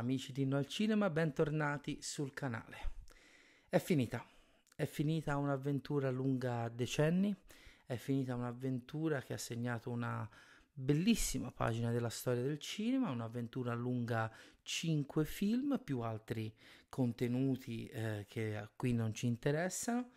Amici di No al Cinema, bentornati sul canale. È finita, è finita un'avventura lunga decenni, è finita un'avventura che ha segnato una bellissima pagina della storia del cinema, un'avventura lunga 5 film più altri contenuti eh, che qui non ci interessano.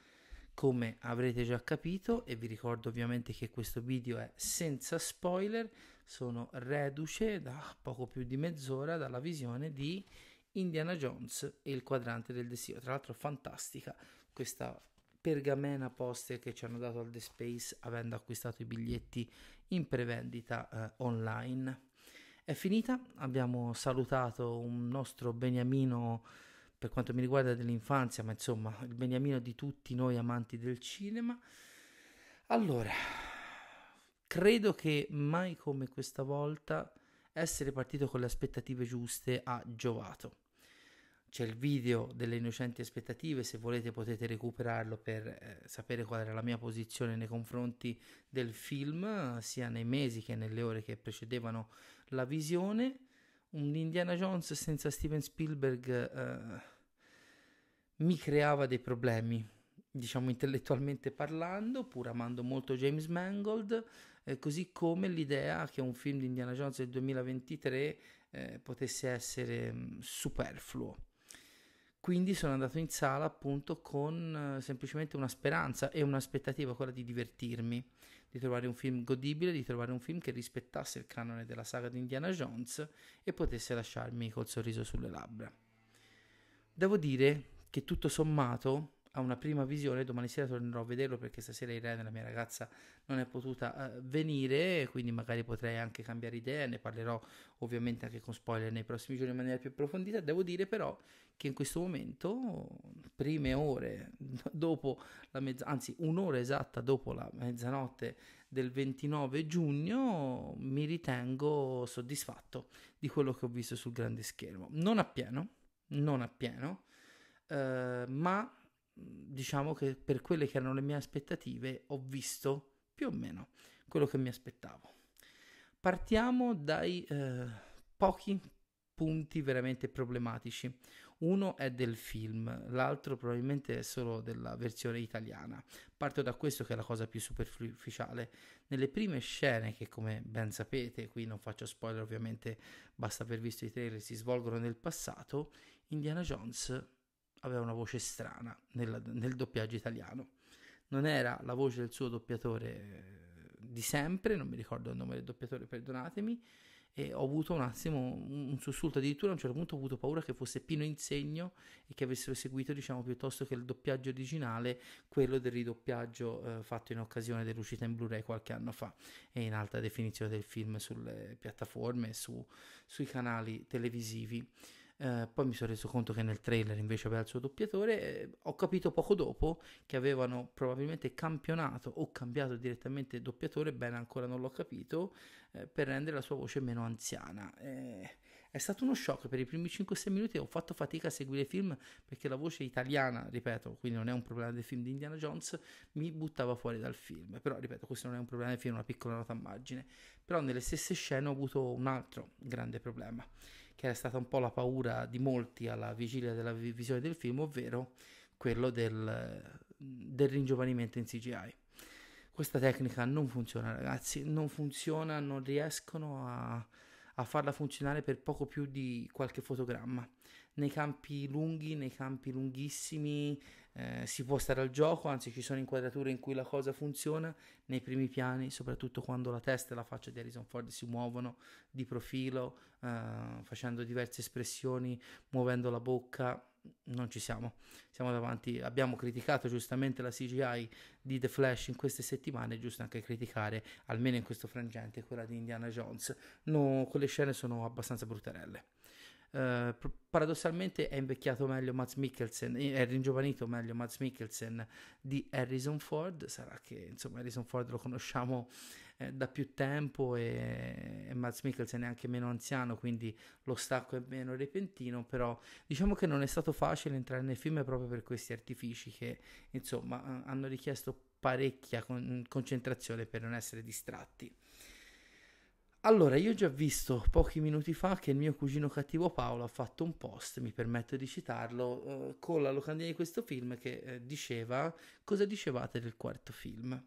Come avrete già capito, e vi ricordo ovviamente che questo video è senza spoiler, sono reduce da poco più di mezz'ora dalla visione di Indiana Jones e il quadrante del destino. Tra l'altro fantastica questa pergamena poster che ci hanno dato al The Space avendo acquistato i biglietti in prevendita eh, online. È finita, abbiamo salutato un nostro beniamino per quanto mi riguarda dell'infanzia, ma insomma il beniamino di tutti noi amanti del cinema. Allora, credo che mai come questa volta essere partito con le aspettative giuste ha giovato. C'è il video delle innocenti aspettative, se volete potete recuperarlo per eh, sapere qual era la mia posizione nei confronti del film, sia nei mesi che nelle ore che precedevano la visione. Un Indiana Jones senza Steven Spielberg eh, mi creava dei problemi, diciamo intellettualmente parlando, pur amando molto James Mangold, eh, così come l'idea che un film di Indiana Jones del 2023 eh, potesse essere mh, mm, superfluo. Quindi sono andato in sala appunto con eh, semplicemente una speranza e un'aspettativa, quella di divertirmi, di trovare un film godibile, di trovare un film che rispettasse il canone della saga di Indiana Jones e potesse lasciarmi col sorriso sulle labbra. Devo dire che tutto sommato a una prima visione, domani sera tornerò a vederlo perché stasera Irene, la mia ragazza, non è potuta uh, venire, quindi magari potrei anche cambiare idea, ne parlerò ovviamente anche con spoiler nei prossimi giorni in maniera più approfondita. Devo dire però che in questo momento, prime ore dopo la mezzanotte, anzi un'ora esatta dopo la mezzanotte del 29 giugno, mi ritengo soddisfatto di quello che ho visto sul grande schermo. Non appieno, non appieno, uh, ma diciamo che per quelle che erano le mie aspettative ho visto più o meno quello che mi aspettavo. Partiamo dai eh, pochi punti veramente problematici. Uno è del film, l'altro probabilmente è solo della versione italiana. Parto da questo che è la cosa più superficiale. Nelle prime scene, che come ben sapete, qui non faccio spoiler ovviamente, basta aver visto i trailer, si svolgono nel passato, Indiana Jones aveva una voce strana nel, nel doppiaggio italiano. Non era la voce del suo doppiatore eh, di sempre, non mi ricordo il nome del doppiatore, perdonatemi, e ho avuto un attimo un sussulto, addirittura a un certo punto ho avuto paura che fosse Pino Insegno e che avessero seguito diciamo piuttosto che il doppiaggio originale quello del ridoppiaggio eh, fatto in occasione dell'uscita in Blu-ray qualche anno fa e in alta definizione del film sulle piattaforme e su, sui canali televisivi. Eh, poi mi sono reso conto che nel trailer invece aveva il suo doppiatore. Eh, ho capito poco dopo che avevano probabilmente campionato o cambiato direttamente il doppiatore, bene ancora non l'ho capito, eh, per rendere la sua voce meno anziana. È stato uno shock per i primi 5-6 minuti. Ho fatto fatica a seguire il film perché la voce italiana, ripeto, quindi non è un problema del film di Indiana Jones, mi buttava fuori dal film. Però, ripeto, questo non è un problema del film, una piccola nota a margine. Però nelle stesse scene ho avuto un altro grande problema che era stata un po' la paura di molti alla vigilia della visione del film, ovvero quello del, del ringiovanimento in CGI. Questa tecnica non funziona, ragazzi, non funziona, non riescono a, a farla funzionare per poco più di qualche fotogramma. Nei campi lunghi, nei campi lunghissimi, eh, si può stare al gioco, anzi ci sono inquadrature in cui la cosa funziona, nei primi piani, soprattutto quando la testa e la faccia di Harrison Ford si muovono di profilo, eh, facendo diverse espressioni, muovendo la bocca, non ci siamo. Siamo davanti, abbiamo criticato giustamente la CGI di The Flash in queste settimane, è giusto anche criticare, almeno in questo frangente, quella di Indiana Jones. No, quelle scene sono abbastanza bruttarelle. Uh, paradossalmente è invecchiato meglio Mads Mikkelsen, è ringiovanito meglio Mads Mikkelsen di Harrison Ford, sarà che insomma Harrison Ford lo conosciamo eh, da più tempo e, e Mads Mikkelsen è anche meno anziano, quindi lo stacco è meno repentino, però diciamo che non è stato facile entrare nel film proprio per questi artifici che insomma hanno richiesto parecchia con- concentrazione per non essere distratti. Allora, io ho già visto pochi minuti fa che il mio cugino cattivo Paolo ha fatto un post, mi permetto di citarlo, eh, con la locandina di questo film che eh, diceva cosa dicevate del quarto film.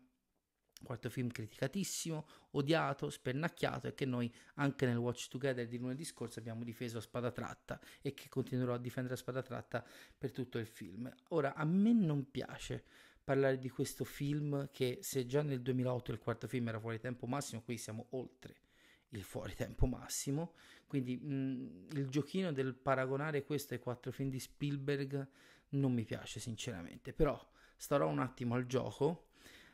Quarto film criticatissimo, odiato, spennacchiato e che noi anche nel Watch Together di lunedì scorso abbiamo difeso a spada tratta e che continuerò a difendere a spada tratta per tutto il film. Ora, a me non piace parlare di questo film che se già nel 2008 il quarto film era fuori tempo massimo, qui siamo oltre il fuori tempo massimo. Quindi mh, il giochino del paragonare questo ai quattro film di Spielberg non mi piace sinceramente, però starò un attimo al gioco,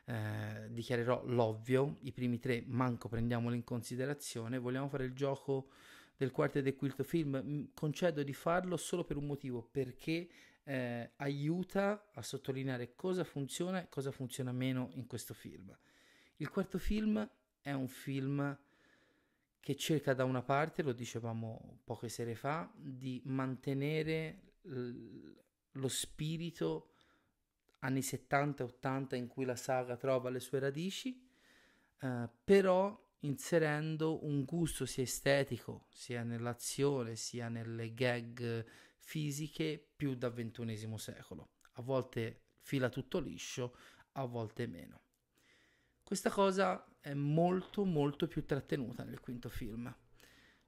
eh, dichiarerò l'ovvio, i primi tre manco prendiamoli in considerazione, vogliamo fare il gioco del quarto e del quinto film, concedo di farlo solo per un motivo, perché eh, aiuta a sottolineare cosa funziona e cosa funziona meno in questo film. Il quarto film è un film che cerca da una parte, lo dicevamo poche sere fa, di mantenere l- lo spirito anni 70 80 in cui la saga trova le sue radici, eh, però inserendo un gusto sia estetico, sia nell'azione, sia nelle gag fisiche più da ventunesimo secolo. A volte fila tutto liscio, a volte meno. Questa cosa è molto molto più trattenuta nel quinto film.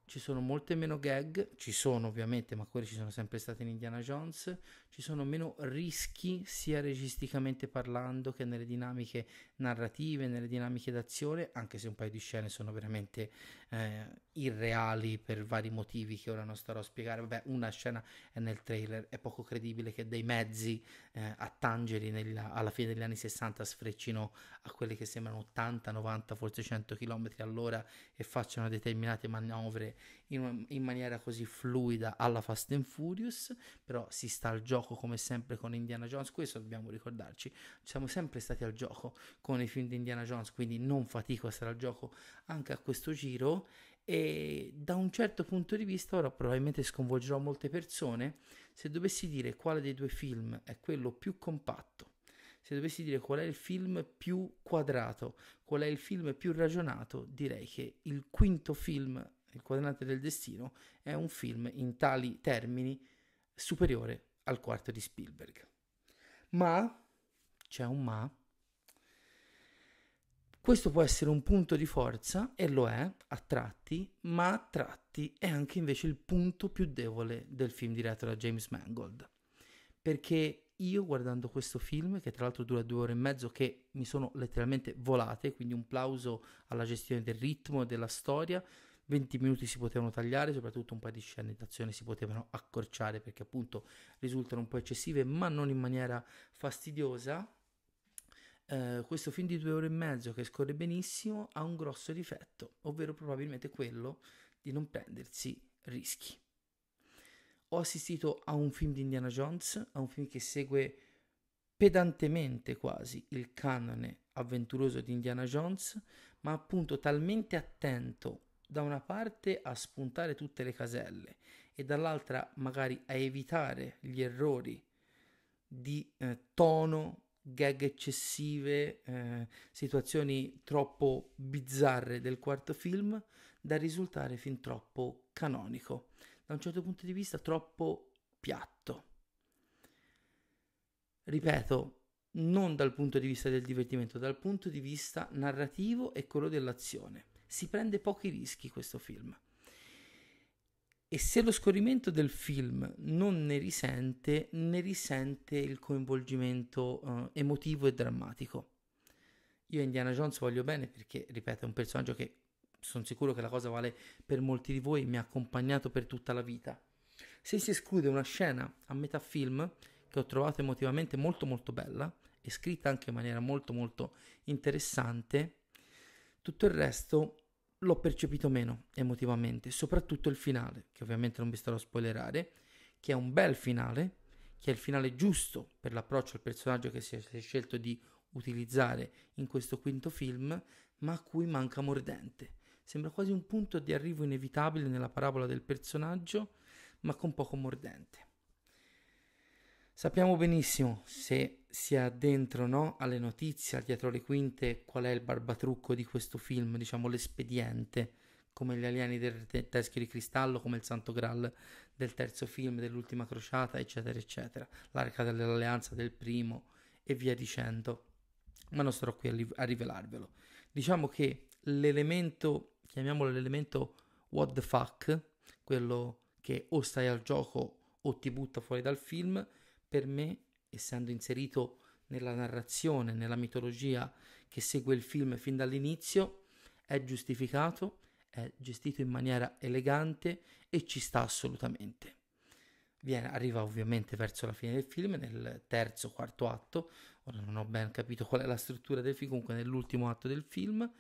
Ci sono molte meno gag, ci sono ovviamente, ma quelle ci sono sempre state in Indiana Jones, ci sono meno rischi sia registicamente parlando che nelle dinamiche narrative, nelle dinamiche d'azione, anche se un paio di scene sono veramente eh, irreali per vari motivi che ora non starò a spiegare. Vabbè, una scena è nel trailer, è poco credibile che dei mezzi eh, a tangeri nella, alla fine degli anni 60 sfreccino a quelli che sembrano 80, 90, forse 100 km all'ora e facciano determinate manovre in, in maniera così fluida alla Fast and Furious, però si sta al gioco come sempre con Indiana Jones, questo dobbiamo ricordarci, siamo sempre stati al gioco con i film di Indiana Jones, quindi non fatico a stare al gioco anche a questo giro e da un certo punto di vista ora probabilmente sconvolgerò molte persone se dovessi dire quale dei due film è quello più compatto se dovessi dire qual è il film più quadrato, qual è il film più ragionato, direi che il quinto film il quadrante del destino è un film in tali termini superiore al quarto di Spielberg. Ma, c'è un ma, questo può essere un punto di forza e lo è a tratti, ma a tratti è anche invece il punto più debole del film diretto da James Mangold. Perché io guardando questo film, che tra l'altro dura due ore e mezzo, che mi sono letteralmente volate, quindi un plauso alla gestione del ritmo e della storia, 20 minuti si potevano tagliare, soprattutto un paio di scene d'azione si potevano accorciare perché appunto risultano un po' eccessive, ma non in maniera fastidiosa. Uh, questo film di due ore e mezzo che scorre benissimo ha un grosso difetto, ovvero probabilmente quello di non prendersi rischi. Ho assistito a un film di Indiana Jones, a un film che segue pedantemente quasi il canone avventuroso di Indiana Jones, ma appunto talmente attento da una parte a spuntare tutte le caselle e dall'altra magari a evitare gli errori di eh, tono, gag eccessive, eh, situazioni troppo bizzarre del quarto film, da risultare fin troppo canonico, da un certo punto di vista troppo piatto. Ripeto, non dal punto di vista del divertimento, dal punto di vista narrativo e quello dell'azione si prende pochi rischi questo film. E se lo scorrimento del film non ne risente, ne risente il coinvolgimento uh, emotivo e drammatico. Io Indiana Jones voglio bene perché, ripeto, è un personaggio che sono sicuro che la cosa vale per molti di voi, mi ha accompagnato per tutta la vita. Se si esclude una scena a metà film che ho trovato emotivamente molto molto bella e scritta anche in maniera molto molto interessante, tutto il resto l'ho percepito meno emotivamente, soprattutto il finale, che ovviamente non vi starò a spoilerare, che è un bel finale, che è il finale giusto per l'approccio al personaggio che si è, scelto di utilizzare in questo quinto film, ma a cui manca mordente. Sembra quasi un punto di arrivo inevitabile nella parabola del personaggio, ma con poco mordente. Sappiamo benissimo, se si è addentro no, alle notizie, dietro le quinte, qual è il barbatrucco di questo film, diciamo l'espediente, come gli alieni del Teschio di Cristallo, come il Santo Graal del terzo film, dell'ultima crociata, eccetera, eccetera, l'arca dell'alleanza del primo e via dicendo. Ma non starò qui a, li- a rivelarvelo. Diciamo che l'elemento, chiamiamolo l'elemento what the fuck, quello che o stai al gioco o ti butta fuori dal film, per me, essendo inserito nella narrazione, nella mitologia che segue il film fin dall'inizio, è giustificato, è gestito in maniera elegante e ci sta assolutamente. Viene, arriva ovviamente verso la fine del film, nel terzo, quarto atto, ora non ho ben capito qual è la struttura del film, comunque nell'ultimo atto del film,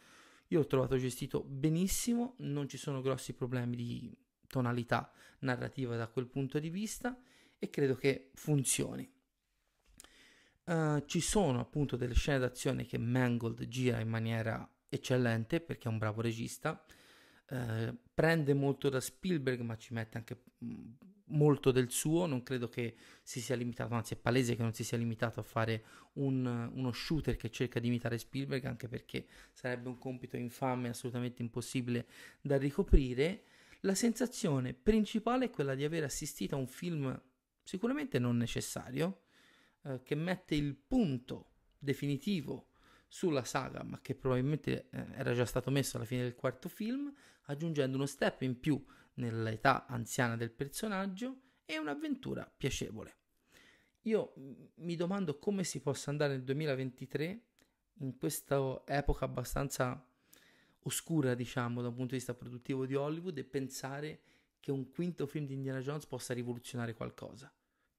io l'ho trovato gestito benissimo, non ci sono grossi problemi di tonalità narrativa da quel punto di vista e credo che funzioni. Uh, ci sono appunto delle scene d'azione che Mangold gira in maniera eccellente perché è un bravo regista, uh, prende molto da Spielberg ma ci mette anche mm, molto del suo, non credo che si sia limitato, anzi è palese che non si sia limitato a fare un, uno shooter che cerca di imitare Spielberg anche perché sarebbe un compito infame, assolutamente impossibile da ricoprire. La sensazione principale è quella di aver assistito a un film sicuramente non necessario, eh, che mette il punto definitivo sulla saga, ma che probabilmente eh, era già stato messo alla fine del quarto film, aggiungendo uno step in più nell'età anziana del personaggio e un'avventura piacevole. Io mi domando come si possa andare nel 2023 in questa epoca abbastanza oscura, diciamo, da un punto di vista produttivo di Hollywood e pensare che un quinto film di Indiana Jones possa rivoluzionare qualcosa.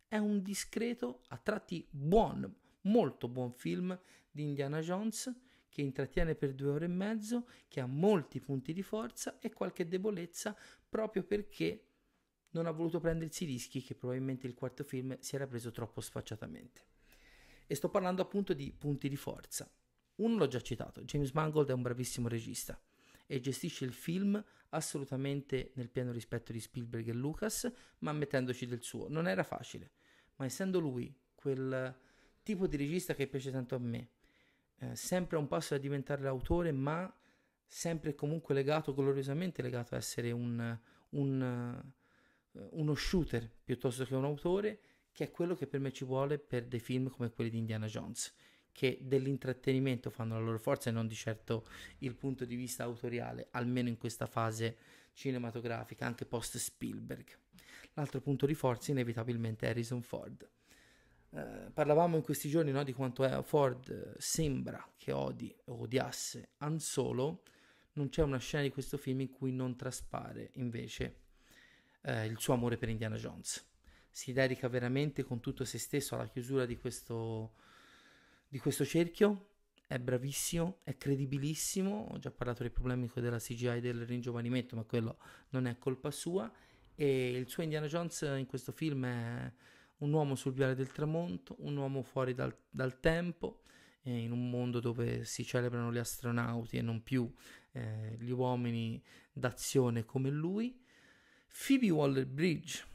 È un discreto, a tratti buon, molto buon film di Indiana Jones che intrattiene per due ore e mezzo, che ha molti punti di forza e qualche debolezza proprio perché non ha voluto prendersi rischi che probabilmente il quarto film si era preso troppo sfacciatamente. E sto parlando appunto di punti di forza. Uno l'ho già citato, James Mangold è un bravissimo regista e gestisce il film assolutamente nel pieno rispetto di Spielberg e Lucas, ma mettendoci del suo. Non era facile, ma essendo lui quel tipo di regista che piace tanto a me, eh, sempre a un passo da diventare l'autore, ma sempre e comunque legato, gloriosamente legato a essere un, un, uh, uno shooter piuttosto che un autore, che è quello che per me ci vuole per dei film come quelli di Indiana Jones che dell'intrattenimento fanno la loro forza e non di certo il punto di vista autoriale, almeno in questa fase cinematografica, anche post Spielberg. L'altro punto di forza inevitabilmente è Harrison Ford. Eh, parlavamo in questi giorni no, di quanto Ford eh, sembra che odi o odiasse Han Solo, non c'è una scena di questo film in cui non traspare invece eh, il suo amore per Indiana Jones. Si dedica veramente con tutto se stesso alla chiusura di questo di questo cerchio, è bravissimo, è credibilissimo, ho già parlato dei problemi della CGI del ringiovanimento, ma quello non è colpa sua, e il suo Indiana Jones in questo film è un uomo sul viale del tramonto, un uomo fuori dal, dal tempo, eh, in un mondo dove si celebrano gli astronauti e non più eh, gli uomini d'azione come lui. Phoebe Waller-Bridge,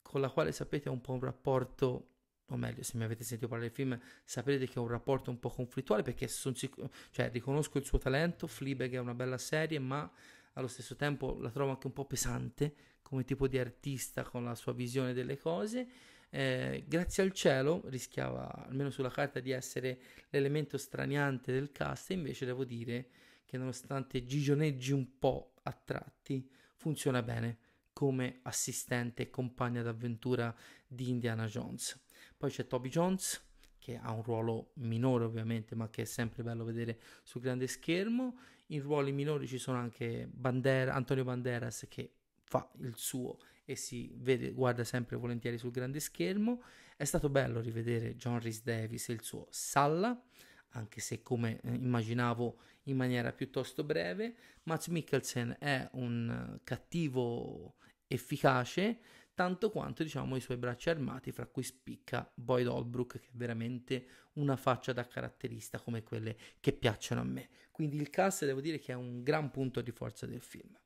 con la quale sapete ha un po' un rapporto o meglio, se mi avete sentito parlare del film, saprete che ho un rapporto un po' conflittuale perché sic- cioè, riconosco il suo talento, Fleabag è una bella serie, ma allo stesso tempo la trovo anche un po' pesante come tipo di artista con la sua visione delle cose. Eh, grazie al cielo rischiava, almeno sulla carta, di essere l'elemento straniante del cast, invece devo dire che nonostante gigioneggi un po' a tratti, funziona bene come assistente e compagna d'avventura di Indiana Jones. Poi c'è Toby Jones, che ha un ruolo minore ovviamente, ma che è sempre bello vedere sul grande schermo. In ruoli minori ci sono anche Bandera, Antonio Banderas che fa il suo e si vede, guarda sempre volentieri sul grande schermo. È stato bello rivedere John Rhys Davis e il suo Salla, anche se come eh, immaginavo in maniera piuttosto breve. Mats Mikkelsen è un cattivo efficace, tanto quanto diciamo i suoi bracci armati, fra cui spicca Boyd Holbrook, che è veramente una faccia da caratterista come quelle che piacciono a me. Quindi il cast devo dire che è un gran punto di forza del film.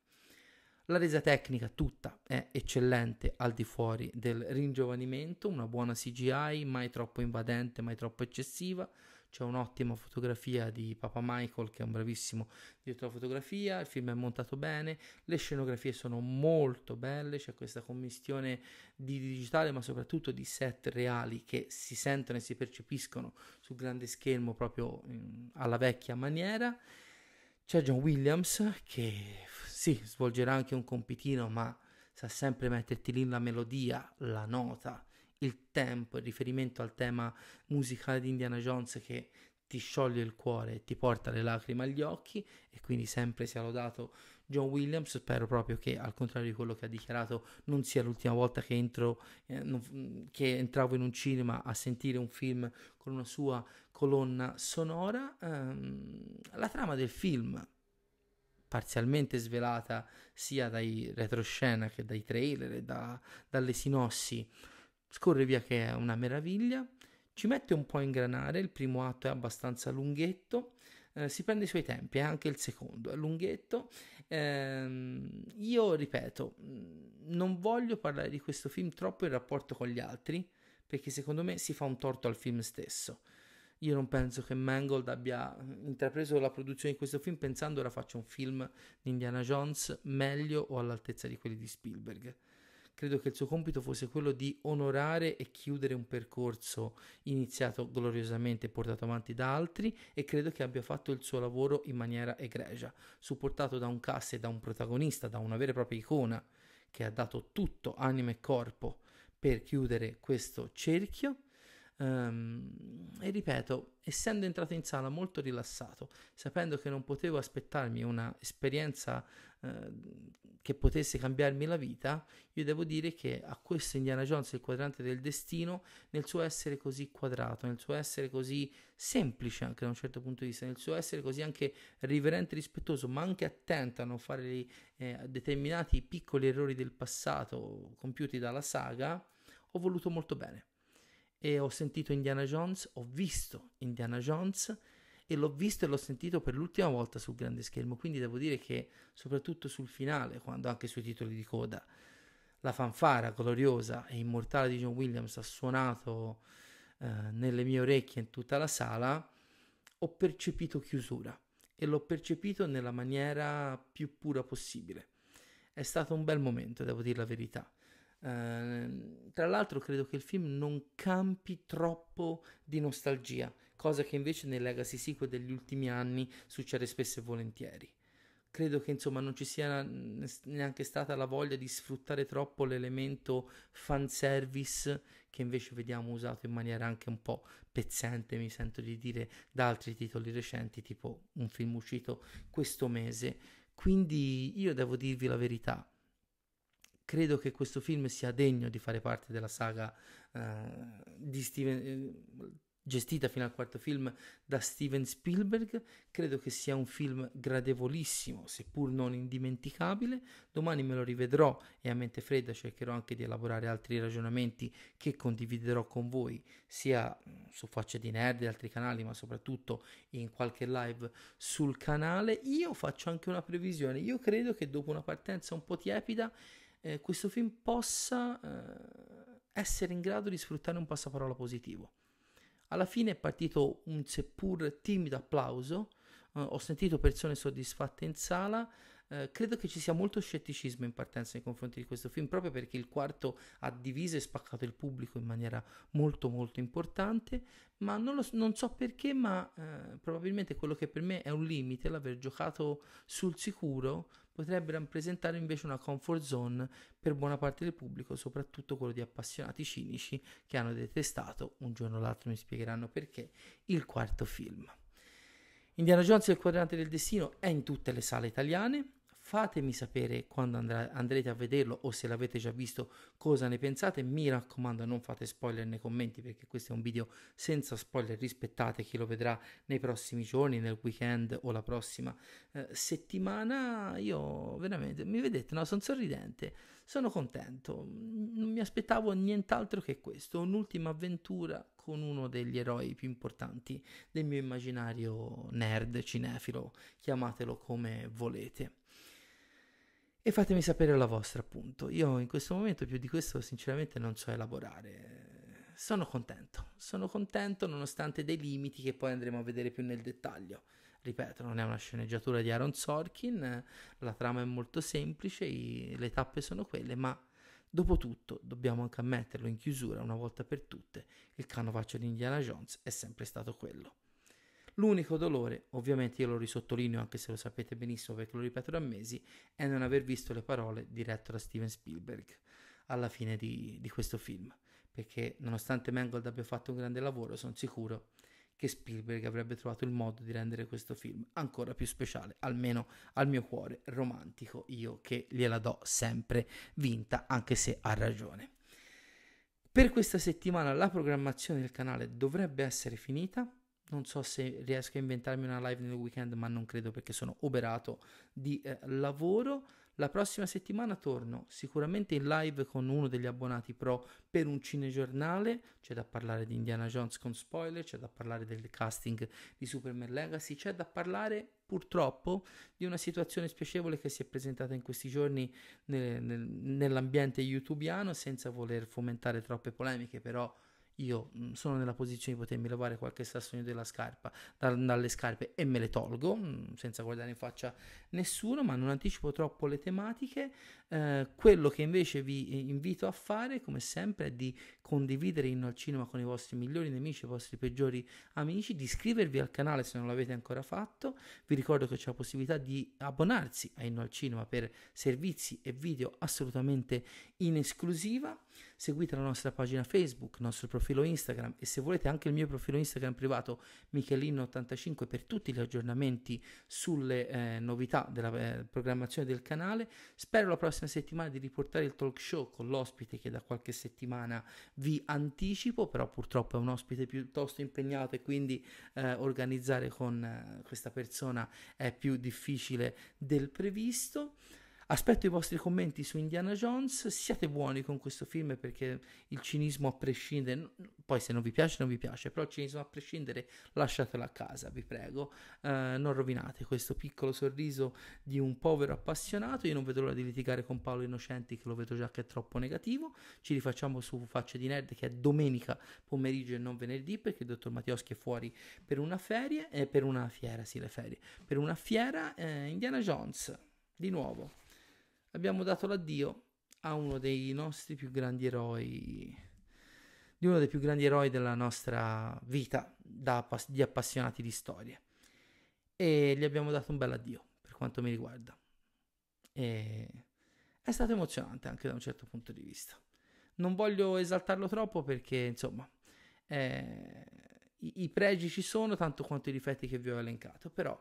La resa tecnica tutta è eccellente al di fuori del ringiovanimento, una buona CGI, mai troppo invadente, mai troppo eccessiva, c'è un'ottima fotografia di Papa Michael che è un bravissimo direttore di fotografia, il film è montato bene, le scenografie sono molto belle, c'è questa commistione di digitale ma soprattutto di set reali che si sentono e si percepiscono sul grande schermo proprio in, alla vecchia maniera. C'è John Williams che sì, svolgerà anche un compitino ma sa sempre metterti lì la melodia, la nota il tempo, il riferimento al tema musicale di Indiana Jones che ti scioglie il cuore e ti porta le lacrime agli occhi e quindi sempre sia lodato John Williams. Spero proprio che al contrario di quello che ha dichiarato non sia l'ultima volta che, entro, eh, non, che entravo in un cinema a sentire un film con una sua colonna sonora. Ehm, la trama del film parzialmente svelata sia dai retroscena che dai trailer e da, dalle sinossi scorre via che è una meraviglia, ci mette un po' a ingranare, il primo atto è abbastanza lunghetto, eh, si prende i suoi tempi, è anche il secondo, è lunghetto. Eh, io ripeto, non voglio parlare di questo film troppo in rapporto con gli altri, perché secondo me si fa un torto al film stesso. Io non penso che Mangold abbia intrapreso la produzione di questo film pensando ora faccio un film di Indiana Jones meglio o all'altezza di quelli di Spielberg credo che il suo compito fosse quello di onorare e chiudere un percorso iniziato gloriosamente e portato avanti da altri e credo che abbia fatto il suo lavoro in maniera egregia, supportato da un cast e da un protagonista, da una vera e propria icona che ha dato tutto, anima e corpo per chiudere questo cerchio. Um, e ripeto, essendo entrato in sala molto rilassato, sapendo che non potevo aspettarmi un'esperienza uh, che potesse cambiarmi la vita, io devo dire che a questo Indiana Jones, il quadrante del destino, nel suo essere così quadrato, nel suo essere così semplice anche da un certo punto di vista, nel suo essere così anche riverente, rispettoso, ma anche attento a non fare eh, determinati piccoli errori del passato compiuti dalla saga, ho voluto molto bene. E ho sentito Indiana Jones, ho visto Indiana Jones e l'ho visto e l'ho sentito per l'ultima volta sul grande schermo, quindi devo dire che soprattutto sul finale, quando anche sui titoli di coda, la fanfara gloriosa e immortale di John Williams ha suonato eh, nelle mie orecchie in tutta la sala, ho percepito chiusura e l'ho percepito nella maniera più pura possibile. È stato un bel momento, devo dire la verità. Uh, tra l'altro credo che il film non campi troppo di nostalgia cosa che invece nei legacy sequel degli ultimi anni succede spesso e volentieri. Credo che insomma non ci sia neanche stata la voglia di sfruttare troppo l'elemento fanservice che invece vediamo usato in maniera anche un po' pezzente, mi sento di dire, da altri titoli recenti, tipo un film uscito questo mese. Quindi io devo dirvi la verità, credo che questo film sia degno di fare parte della saga uh, di Steven, gestita fino al quarto film da Steven Spielberg. Credo che sia un film gradevolissimo, seppur non indimenticabile. Domani me lo rivedrò e a mente fredda cercherò anche di elaborare altri ragionamenti che condividerò con voi, sia su Faccia di Nerd e altri canali, ma soprattutto in qualche live sul canale. Io faccio anche una previsione. Io credo che dopo una partenza un po' tiepida, eh, questo film possa eh, essere in grado di sfruttare un passaparola positivo. Alla fine è partito un seppur timido applauso, uh, ho sentito persone soddisfatte in sala, uh, credo che ci sia molto scetticismo in partenza nei confronti di questo film, proprio perché il quarto ha diviso e spaccato il pubblico in maniera molto molto importante, ma non, lo, non so perché, ma uh, probabilmente quello che per me è un limite, l'aver giocato sul sicuro, potrebbe rappresentare invece una comfort zone per buona parte del pubblico, soprattutto quello di appassionati cinici che hanno detestato, un giorno o l'altro mi spiegheranno perché, il quarto film. Indiana Jones e il quadrante del destino è in tutte le sale italiane, Fatemi sapere quando andrà, andrete a vederlo o se l'avete già visto cosa ne pensate. Mi raccomando, non fate spoiler nei commenti perché questo è un video senza spoiler. Rispettate chi lo vedrà nei prossimi giorni, nel weekend o la prossima eh, settimana. Io veramente mi vedete, no? Sono sorridente. sono contento, non mi aspettavo nient'altro che questo, un'ultima avventura con uno degli eroi più importanti del mio immaginario nerd, cinefilo, chiamatelo come volete. E fatemi sapere la vostra, appunto. Io in questo momento più di questo sinceramente non so elaborare. Sono contento, sono contento nonostante dei limiti che poi andremo a vedere più nel dettaglio. Ripeto, non è una sceneggiatura di Aaron Sorkin, la trama è molto semplice, i, le tappe sono quelle, ma dopo tutto dobbiamo anche ammetterlo in chiusura una volta per tutte, il canovaccio di Indiana Jones è sempre stato quello. L'unico dolore, ovviamente io lo risottolineo anche se lo sapete benissimo perché lo ripeto da mesi, è non aver visto le parole dirette da Steven Spielberg alla fine di, di questo film, perché nonostante Mangold abbia fatto un grande lavoro, sono sicuro che Spielberg avrebbe trovato il modo di rendere questo film ancora più speciale, almeno al mio cuore romantico, io che gliela do sempre vinta, anche se ha ragione. Per questa settimana la programmazione del canale dovrebbe essere finita, non so se riesco a inventarmi una live nel weekend, ma non credo perché sono oberato di eh, lavoro. La prossima settimana torno sicuramente in live con uno degli abbonati pro per un cinegiornale. C'è da parlare di Indiana Jones con spoiler, c'è da parlare del casting di Superman Legacy, c'è da parlare purtroppo di una situazione spiacevole che si è presentata in questi giorni nel, nel, nell'ambiente youtubiano senza voler fomentare troppe polemiche, però io mm, sono nella posizione di potermi levare qualche sassone della scarpa da, dalle scarpe e me le tolgo mm, senza guardare in faccia nessuno, ma non anticipo troppo le tematiche. Eh, quello che invece vi eh, invito a fare, come sempre, è di condividere Inno al Cinema con i vostri migliori nemici, i vostri peggiori amici, di iscrivervi al canale se non l'avete ancora fatto. Vi ricordo che c'è la possibilità di abbonarsi a Inno al Cinema per servizi e video assolutamente in esclusiva. Seguite la nostra pagina Facebook, il nostro profilo Instagram e se volete anche il mio profilo Instagram privato Michelino85 per tutti gli aggiornamenti sulle eh, novità della eh, programmazione del canale. Spero la prossima settimana di riportare il talk show con l'ospite che da qualche settimana vi anticipo, però purtroppo è un ospite piuttosto impegnato e quindi eh, organizzare con eh, questa persona è più difficile del previsto. Aspetto i vostri commenti su Indiana Jones, siate buoni con questo film perché il cinismo a prescindere, poi se non vi piace non vi piace, però il cinismo a prescindere lasciatelo a casa, vi prego, uh, non rovinate questo piccolo sorriso di un povero appassionato, io non vedo l'ora di litigare con Paolo Innocenti che lo vedo già che è troppo negativo, ci rifacciamo su Facce di Nerd che è domenica pomeriggio e non venerdì perché il dottor Mattioschi è fuori per una ferie, eh, per una fiera, sì le ferie, per una fiera, eh, Indiana Jones, di nuovo abbiamo dato l'addio a uno dei nostri più grandi eroi, di uno dei più grandi eroi della nostra vita da, di appassionati di storie. E gli abbiamo dato un bel addio, per quanto mi riguarda. E è stato emozionante anche da un certo punto di vista. Non voglio esaltarlo troppo perché, insomma, eh, i, i pregi ci sono tanto quanto i difetti che vi ho elencato, però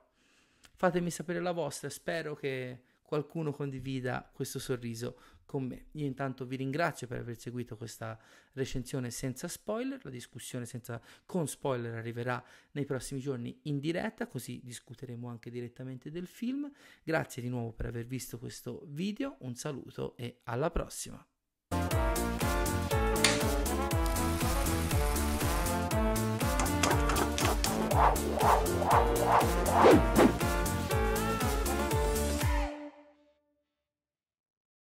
fatemi sapere la vostra, spero che qualcuno condivida questo sorriso con me. Io intanto vi ringrazio per aver seguito questa recensione senza spoiler, la discussione senza, con spoiler arriverà nei prossimi giorni in diretta, così discuteremo anche direttamente del film. Grazie di nuovo per aver visto questo video, un saluto e alla prossima. Wow.